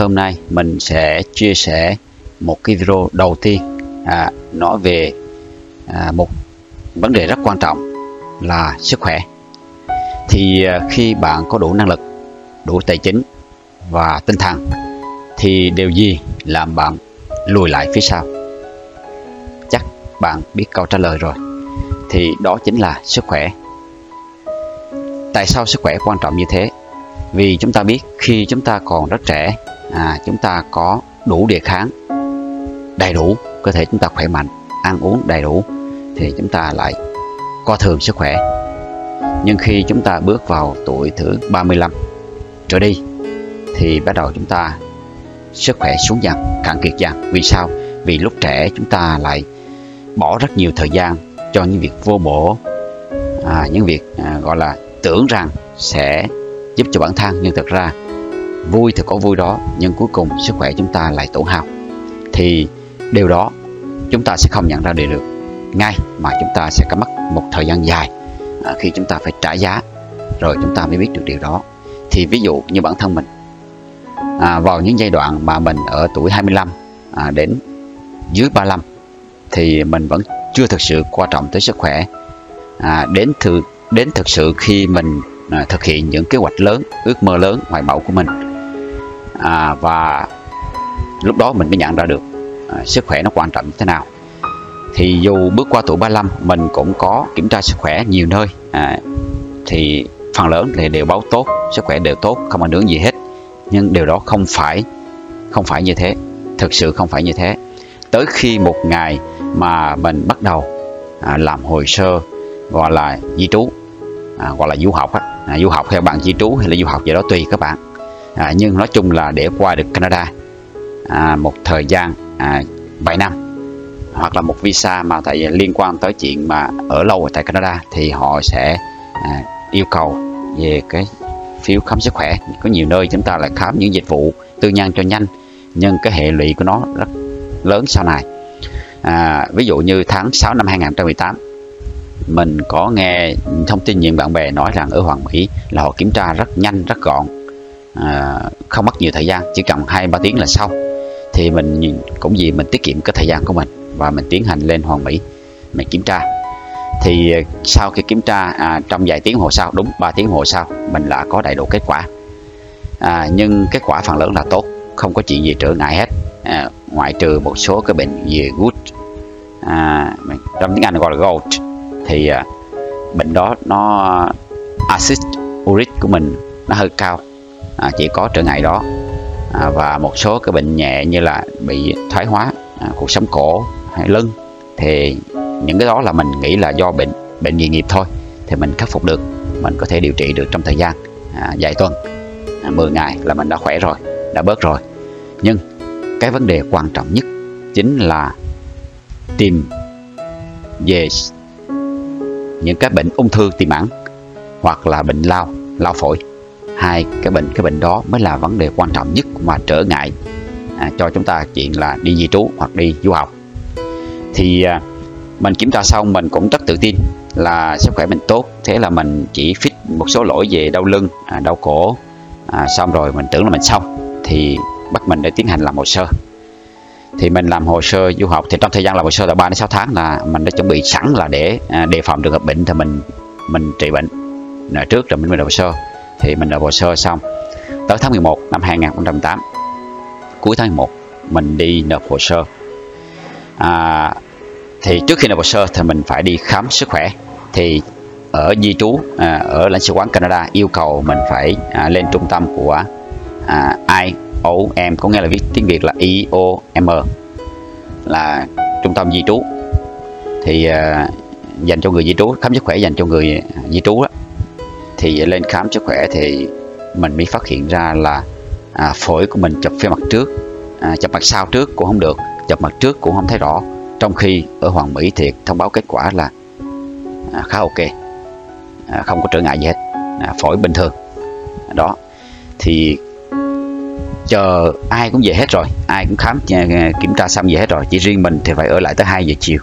Hôm nay mình sẽ chia sẻ một cái video đầu tiên à, nói về à, một vấn đề rất quan trọng là sức khỏe. Thì à, khi bạn có đủ năng lực, đủ tài chính và tinh thần thì điều gì làm bạn lùi lại phía sau? Chắc bạn biết câu trả lời rồi. Thì đó chính là sức khỏe. Tại sao sức khỏe quan trọng như thế? Vì chúng ta biết khi chúng ta còn rất trẻ à, chúng ta có đủ đề kháng đầy đủ cơ thể chúng ta khỏe mạnh ăn uống đầy đủ thì chúng ta lại co thường sức khỏe. Nhưng khi chúng ta bước vào tuổi thứ 35 trở đi thì bắt đầu chúng ta sức khỏe xuống dần cạn kiệt dần. Vì sao? Vì lúc trẻ chúng ta lại bỏ rất nhiều thời gian cho những việc vô bổ à, những việc à, gọi là tưởng rằng sẽ giúp cho bản thân nhưng thực ra vui thì có vui đó nhưng cuối cùng sức khỏe chúng ta lại tổn hao. Thì điều đó chúng ta sẽ không nhận ra được ngay mà chúng ta sẽ có mất một thời gian dài à, khi chúng ta phải trả giá rồi chúng ta mới biết được điều đó. Thì ví dụ như bản thân mình à, vào những giai đoạn mà mình ở tuổi 25 à, đến dưới 35 thì mình vẫn chưa thực sự quan trọng tới sức khỏe. À, đến thực đến thực sự khi mình à, thực hiện những kế hoạch lớn ước mơ lớn hoài bão của mình. À, và lúc đó mình mới nhận ra được à, sức khỏe nó quan trọng như thế nào. Thì dù bước qua tuổi 35 mình cũng có kiểm tra sức khỏe nhiều nơi à, thì phần lớn thì đều báo tốt sức khỏe đều tốt không ảnh hưởng gì hết. Nhưng điều đó không phải không phải như thế thực sự không phải như thế. Tới khi một ngày mà mình bắt đầu à, làm hồ sơ gọi là di trú à, gọi là du học á. À, du học theo bằng di trú hay là du học gì đó tùy các bạn. À, nhưng nói chung là để qua được Canada à, một thời gian à, vài năm hoặc là một visa mà tại liên quan tới chuyện mà ở lâu ở tại Canada thì họ sẽ à, yêu cầu về cái phiếu khám sức khỏe. Có nhiều nơi chúng ta lại khám những dịch vụ tư nhân cho nhanh nhưng cái hệ lụy của nó rất lớn sau này. À, ví dụ như tháng 6 năm 2018 mình có nghe thông tin những bạn bè nói rằng ở Hoàng Mỹ là họ kiểm tra rất nhanh rất gọn. À, không mất nhiều thời gian chỉ cần hai ba tiếng là xong. Thì mình cũng vì mình tiết kiệm cái thời gian của mình và mình tiến hành lên Hoàng Mỹ mình kiểm tra. Thì à, sau khi kiểm tra à, trong vài tiếng hồ sau đúng 3 tiếng hồ sau mình đã có đầy đủ kết quả. À, nhưng kết quả phần lớn là tốt không có chuyện gì trở ngại hết. À, ngoại trừ một số cái bệnh về gút. À, trong tiếng Anh gọi là gout thì à, bệnh đó nó à, acid uric của mình nó hơi cao à, chỉ có trở ngại đó. À, và một số cái bệnh nhẹ như là bị thoái hóa à, cuộc sống cổ hay lưng thì những cái đó là mình nghĩ là do bệnh bệnh nghề nghiệp thôi thì mình khắc phục được mình có thể điều trị được trong thời gian à, vài tuần. À, 10 ngày là mình đã khỏe rồi đã bớt rồi. Nhưng cái vấn đề quan trọng nhất chính là tìm về những cái bệnh ung thư tiềm ẩn hoặc là bệnh lao lao phổi. Hai cái bệnh cái bệnh đó mới là vấn đề quan trọng nhất mà trở ngại à, cho chúng ta chuyện là đi di trú hoặc đi du học. Thì à, mình kiểm tra xong mình cũng rất tự tin là sức khỏe mình tốt thế là mình chỉ fix một số lỗi về đau lưng à, đau cổ à, xong rồi mình tưởng là mình xong thì bắt mình để tiến hành làm hồ sơ thì mình làm hồ sơ du học. Thì trong thời gian làm hồ sơ là 3 đến 6 tháng là mình đã chuẩn bị sẵn là để à, đề phòng trường hợp bệnh thì mình mình trị bệnh. Là trước rồi mình mới nộp hồ sơ. Thì mình nộp hồ sơ xong. Tới tháng 11 năm 2018 cuối tháng 11 mình đi nộp hồ sơ. À, thì trước khi nộp hồ sơ thì mình phải đi khám sức khỏe. Thì ở di trú à, ở lãnh sự quán Canada yêu cầu mình phải à, lên trung tâm của à, IOM có nghĩa là viết tiếng Việt là I O M. Là trung tâm di trú. Thì à, dành cho người di trú khám sức khỏe dành cho người di trú đó thì lên khám sức khỏe thì mình mới phát hiện ra là à, phổi của mình chụp phía mặt trước à, chụp mặt sau trước cũng không được chụp mặt trước cũng không thấy rõ. Trong khi ở Hoàng Mỹ thì thông báo kết quả là à, khá ok à, không có trở ngại gì hết à, phổi bình thường. Đó. Thì chờ ai cũng về hết rồi ai cũng khám à, à, kiểm tra xong về hết rồi. Chỉ riêng mình thì phải ở lại tới 2 giờ chiều.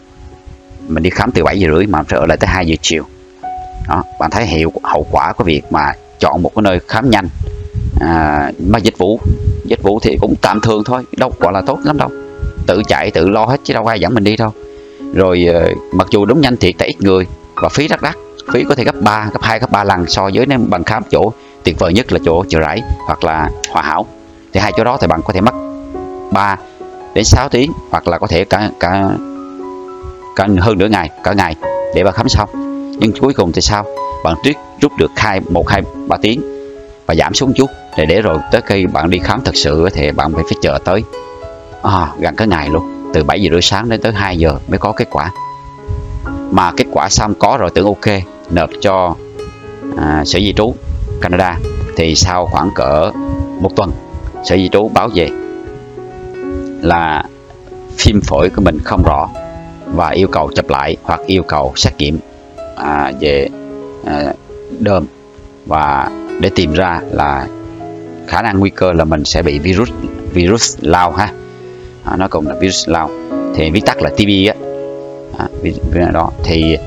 Mình đi khám từ 7 giờ rưỡi mà phải ở lại tới 2 giờ chiều. Đó bạn thấy hiệu hậu quả của việc mà chọn một cái nơi khám nhanh à, mà dịch vụ dịch vụ thì cũng tạm thường thôi đâu gọi là tốt lắm đâu. Tự chạy tự lo hết chứ đâu ai dẫn mình đi đâu. Rồi ờ, mặc dù đúng nhanh thiệt tại ít người và phí rất đắt. Phí có thể gấp 3, gấp 2, gấp 3 lần so với nếu bằng khám chỗ tuyệt vời nhất là chỗ chợ rẫy hoặc là hòa hảo thì hai chỗ đó thì bạn có thể mất 3 đến 6 tiếng hoặc là có thể cả cả cả hơn nửa ngày cả ngày để bạn khám xong nhưng cuối cùng thì sao? Bạn tuyết rút được hai một hai ba tiếng và giảm xuống chút. Để để rồi tới khi bạn đi khám thật sự thì bạn phải phải chờ tới à, gần cái ngày luôn từ 7 giờ rưỡi sáng đến tới 2 giờ mới có kết quả. Mà kết quả xong có rồi tưởng ok nộp cho à, sở di trú Canada. Thì sau khoảng cỡ một tuần sở di trú báo về là phim phổi của mình không rõ và yêu cầu chụp lại hoặc yêu cầu xét nghiệm à, về à, đơm và để tìm ra là khả năng nguy cơ là mình sẽ bị virus virus lao ha. À, nó cũng là virus lao. Thì viết tắt là TB á. À, đó. Thì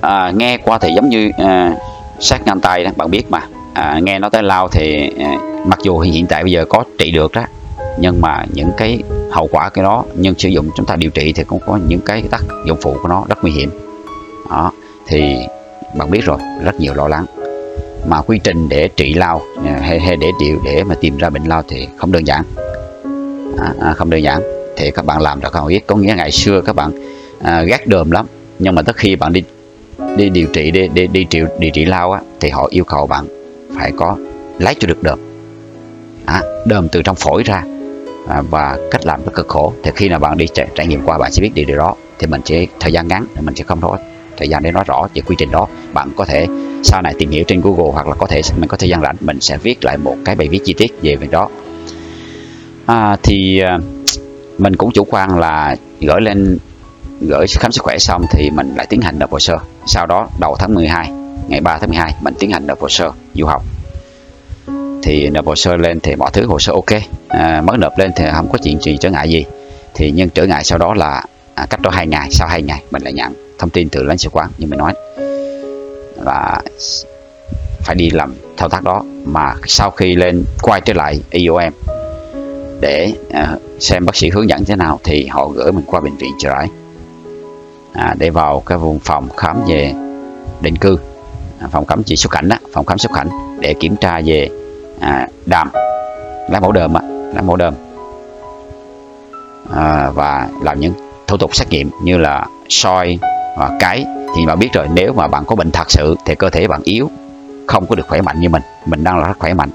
à, nghe qua thì giống như à, sát ngang tay đó bạn biết mà à, nghe nói tới lao thì à, mặc dù hiện tại bây giờ có trị được đó nhưng mà những cái hậu quả cái đó nhưng sử dụng chúng ta điều trị thì cũng có những cái tác dụng phụ của nó rất nguy hiểm. Đó thì bạn biết rồi rất nhiều lo lắng. Mà quy trình để trị lao à, hay, hay để điều để mà tìm ra bệnh lao thì không đơn giản. À, à, không đơn giản. Thì các bạn làm được không biết có nghĩa ngày xưa các bạn à, gác đờm lắm. Nhưng mà tới khi bạn đi đi điều trị đi đi, đi trị điều trị lao á thì họ yêu cầu bạn phải có lấy cho được đờm. À, đờm từ trong phổi ra à, và cách làm rất cực khổ. Thì khi nào bạn đi trải, trải nghiệm qua bạn sẽ biết điều, điều đó. Thì mình chỉ thời gian ngắn mình sẽ không nói. Thời gian để nói rõ về quy trình đó bạn có thể sau này tìm hiểu trên Google hoặc là có thể mình có thời gian rảnh mình sẽ viết lại một cái bài viết chi tiết về việc đó. À, thì à, mình cũng chủ quan là gửi lên gửi khám sức khỏe xong thì mình lại tiến hành nộp hồ sơ. Sau đó đầu tháng 12 ngày 3 tháng 12 mình tiến hành nộp hồ sơ du học. Thì nộp hồ sơ lên thì mọi thứ hồ sơ ok. À, mới nộp lên thì không có chuyện gì trở ngại gì. Thì nhưng trở ngại sau đó là à, cách đó hai ngày sau hai ngày mình lại nhận thông tin từ lãnh sự quán như mình nói. Là phải đi làm thao tác đó mà sau khi lên quay trở lại IOM để à, xem bác sĩ hướng dẫn thế nào thì họ gửi mình qua bệnh viện chợ rẫy à, để vào cái vùng phòng khám về định cư phòng khám chỉ xuất cảnh đó, phòng khám xuất cảnh để kiểm tra về à, đàm lấy mẫu đờm á lấy mẫu đờm. À, và làm những thủ tục xét nghiệm như là soi và cái. Thì bạn biết rồi nếu mà bạn có bệnh thật sự thì cơ thể bạn yếu không có được khỏe mạnh như mình mình đang là rất khỏe mạnh.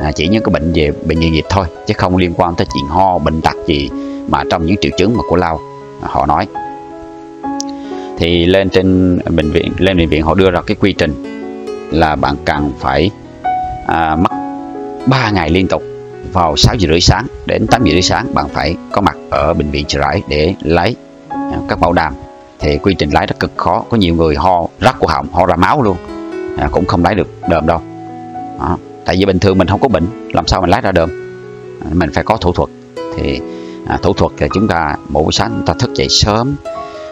À, chỉ những cái bệnh về bệnh nghề nghiệp thôi chứ không liên quan tới chuyện ho bệnh tật gì mà trong những triệu chứng mà của lao à, họ nói thì lên trên bệnh viện lên bệnh viện họ đưa ra cái quy trình là bạn cần phải à, mất 3 ngày liên tục vào 6 giờ rưỡi sáng đến 8 giờ rưỡi sáng bạn phải có mặt ở bệnh viện chợ rẫy để lấy à, các mẫu đàm thì quy trình lấy rất cực khó có nhiều người ho rắc cổ họng ho ra máu luôn à, cũng không lấy được đờm đâu. À, tại vì bình thường mình không có bệnh làm sao mình lấy ra đờm? À, mình phải có thủ thuật. Thì à, thủ thuật thì chúng ta mỗi sáng chúng ta thức dậy sớm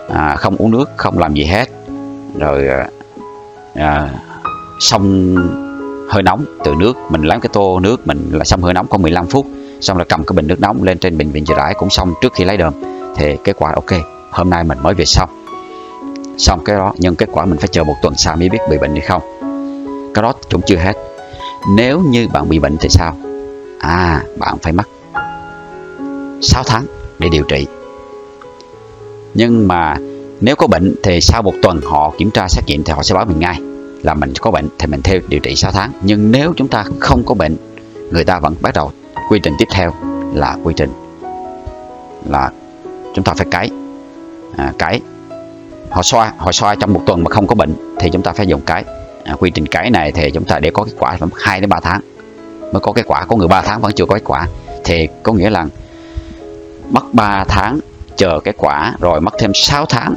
à, không uống nước không làm gì hết. Rồi à, à xong hơi nóng từ nước mình lấy cái tô nước mình là xong hơi nóng có 15 phút xong rồi cầm cái bình nước nóng lên trên bình viện chữa rãi cũng xong trước khi lấy đờm. Thì kết quả ok hôm nay mình mới về xong xong cái đó nhưng kết quả mình phải chờ một tuần sau mới biết bị bệnh hay không. Cái đó cũng chưa hết. Nếu như bạn bị bệnh thì sao? À bạn phải mất 6 tháng để điều trị nhưng mà nếu có bệnh thì sau một tuần họ kiểm tra xét nghiệm thì họ sẽ báo mình ngay là mình có bệnh thì mình theo điều trị 6 tháng. Nhưng nếu chúng ta không có bệnh người ta vẫn bắt đầu quy trình tiếp theo là quy trình là chúng ta phải cấy. À, cái họ xoa họ xoa trong một tuần mà không có bệnh thì chúng ta phải dùng cái à, quy trình cái này thì chúng ta để có kết quả 2 đến 3 tháng. Mới có kết quả. Có người 3 tháng vẫn chưa có kết quả. Thì có nghĩa là mất 3 tháng chờ cái quả rồi mất thêm 6 tháng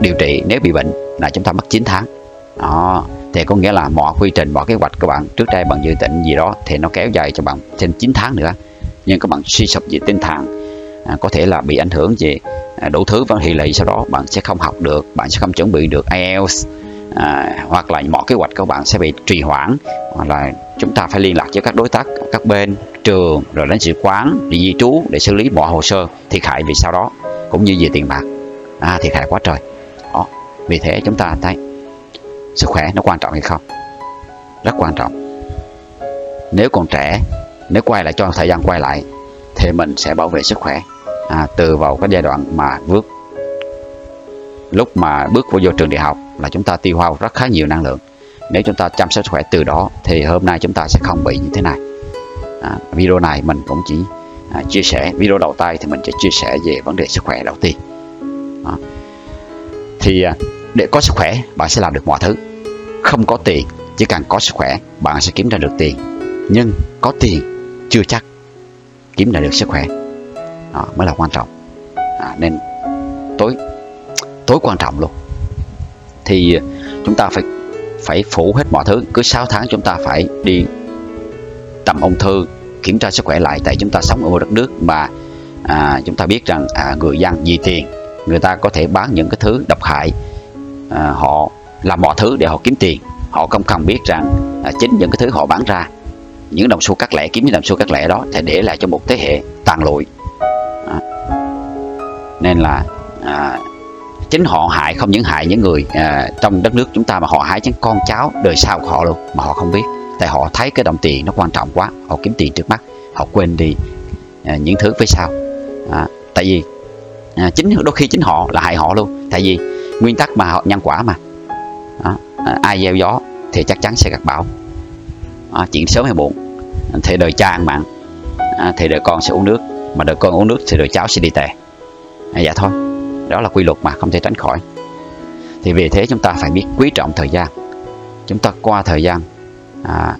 điều trị. Nếu bị bệnh là chúng ta mất 9 tháng. Đó thì có nghĩa là mọi quy trình mọi kế hoạch của bạn trước đây bằng dự định gì đó thì nó kéo dài cho bạn thêm 9 tháng nữa. Nhưng các bạn suy sụp về tinh thần à, có thể là bị ảnh hưởng về à, đủ thứ và hệ lụy sau đó bạn sẽ không học được bạn sẽ không chuẩn bị được IELTS à, hoặc là mọi kế hoạch của bạn sẽ bị trì hoãn hoặc là chúng ta phải liên lạc với các đối tác các bên trường rồi đến sự quán đi di trú để xử lý mọi hồ sơ thiệt hại vì sau đó cũng như về tiền bạc. À, thiệt hại quá trời. Đó. vì thế chúng ta thấy sức khỏe nó quan trọng hay không? Rất quan trọng. Nếu còn trẻ nếu quay lại cho thời gian quay lại thì mình sẽ bảo vệ sức khỏe. À, từ vào cái giai đoạn mà bước lúc mà bước vào vô trường đại học là chúng ta tiêu hao rất khá nhiều năng lượng. Nếu chúng ta chăm sóc sức khỏe từ đó thì hôm nay chúng ta sẽ không bị như thế này. À, video này mình cũng chỉ à, chia sẻ video đầu tay thì mình sẽ chia sẻ về vấn đề sức khỏe đầu tiên. À, thì à, để có sức khỏe bạn sẽ làm được mọi thứ. Không có tiền chỉ cần có sức khỏe bạn sẽ kiếm ra được tiền. Nhưng có tiền chưa chắc kiếm ra được sức khỏe. Đó mới là quan trọng. À, nên tối tối quan trọng luôn. Thì à, chúng ta phải phải phủ hết mọi thứ. Cứ 6 tháng chúng ta phải đi tầm ung thư kiểm tra sức khỏe lại tại chúng ta sống ở một đất nước mà à, chúng ta biết rằng à, người dân vì tiền người ta có thể bán những cái thứ độc hại à, họ làm mọi thứ để họ kiếm tiền họ không cần biết rằng à, chính những cái thứ họ bán ra những đồng xu cắt lẻ kiếm những đồng xu cắt lẻ đó sẽ để lại cho một thế hệ tàn lụi à. nên là à, chính họ hại không những hại những người à, trong đất nước chúng ta mà họ hại chính con cháu đời sau của họ luôn mà họ không biết tại họ thấy cái đồng tiền nó quan trọng quá họ kiếm tiền trước mắt họ quên đi à, những thứ phía sau. À, tại vì à, chính đôi khi chính họ là hại họ luôn. Tại vì nguyên tắc mà họ nhân quả mà. À, ai gieo gió thì chắc chắn sẽ gặp bão. À, chuyện sớm hay muộn thì đời cha ăn mặn à, thì đời con sẽ uống nước. Mà đời con uống nước thì đời cháu sẽ đi tè. À, dạ thôi đó là quy luật mà không thể tránh khỏi. Thì vì thế chúng ta phải biết quý trọng thời gian. Chúng ta qua thời gian à,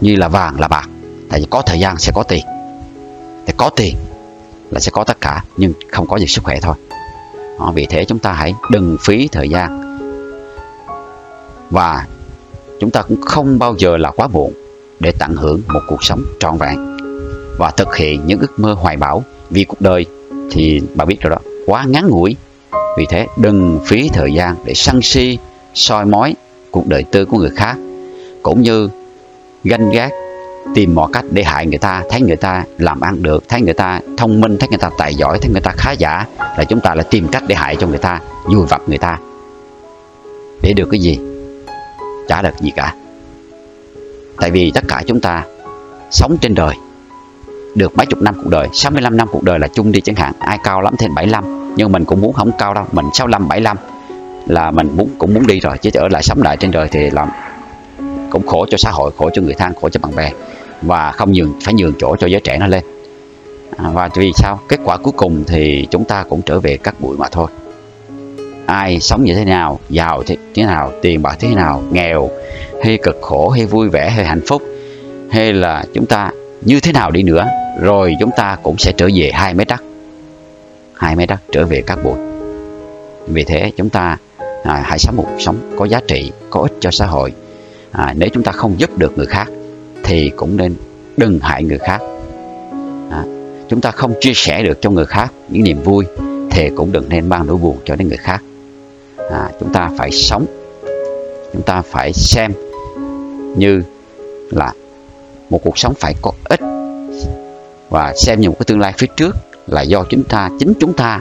như là vàng là bạc tại vì có thời gian sẽ có tiền. Thì có tiền là sẽ có tất cả nhưng không có gì sức khỏe thôi. À, vì thế chúng ta hãy đừng phí thời gian. Và chúng ta cũng không bao giờ là quá muộn để tận hưởng một cuộc sống trọn vẹn và thực hiện những ước mơ hoài bão. Vì cuộc đời thì bà biết rồi đó quá ngắn ngủi. Vì thế đừng phí thời gian để sân si soi mói cuộc đời tư của người khác cũng như ganh ghét tìm mọi cách để hại người ta, thấy người ta làm ăn được, thấy người ta thông minh, thấy người ta tài giỏi, thấy người ta khá giả, là chúng ta lại tìm cách để hại cho người ta vui vặt người ta. Để được cái gì? Chả được gì cả. Tại vì tất cả chúng ta sống trên đời, được mấy chục năm cuộc đời 65 năm cuộc đời là chung đi chẳng hạn. Ai cao lắm thêm 75 nhưng mình cũng muốn không cao đâu, mình 65 75 là mình muốn, cũng muốn đi rồi, chứ ở lại sống lại trên đời thì làm cũng khổ cho xã hội khổ cho người thân khổ cho bạn bè. Và không nhường phải nhường chỗ cho giới trẻ nó lên. À, và vì sao? Kết quả cuối cùng thì chúng ta cũng trở về các bụi mà thôi. Ai sống như thế nào giàu thế, thế nào tiền bạc thế nào nghèo hay cực khổ hay vui vẻ hay hạnh phúc hay là chúng ta như thế nào đi nữa rồi chúng ta cũng sẽ trở về hai mét đất. Hai mét đất trở về các bụi. Vì thế chúng ta à, hãy sống một sống có giá trị có ích cho xã hội à, nếu chúng ta không giúp được người khác thì cũng nên đừng hại người khác. À, chúng ta không chia sẻ được cho người khác những niềm vui thì cũng đừng nên mang nỗi buồn cho đến người khác. À, chúng ta phải sống chúng ta phải xem như là một cuộc sống phải có ích. Và xem như một cái tương lai phía trước là do chúng ta chính chúng ta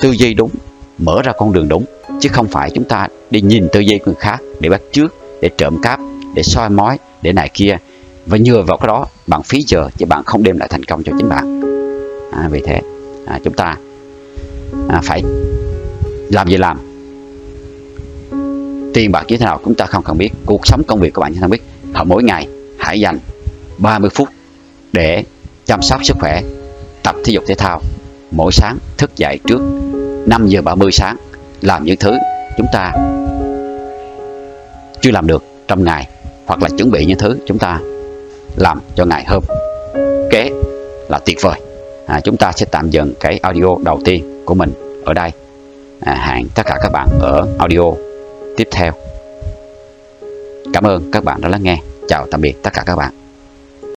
tư duy đúng mở ra con đường đúng chứ không phải chúng ta đi nhìn tư duy của người khác để bắt trước để trộm cắp để soi mói để này kia. Và nhờ vào cái đó bạn phí giờ chứ bạn không đem lại thành công cho chính bạn. À, vì thế à, chúng ta à, phải làm gì làm? Tiền bạc như thế nào chúng ta không cần biết. Cuộc sống công việc của bạn không biết. Và mỗi ngày hãy dành 30 phút để chăm sóc sức khỏe tập thể dục thể thao. Mỗi sáng thức dậy trước 5 giờ 30 sáng làm những thứ chúng ta chưa làm được trong ngày hoặc là chuẩn bị những thứ chúng ta làm cho ngày hôm. Kế là tuyệt vời. À, chúng ta sẽ tạm dừng cái audio đầu tiên của mình ở đây. À, hẹn tất cả các bạn ở audio tiếp theo. Cảm ơn các bạn đã lắng nghe. Chào tạm biệt tất cả các bạn.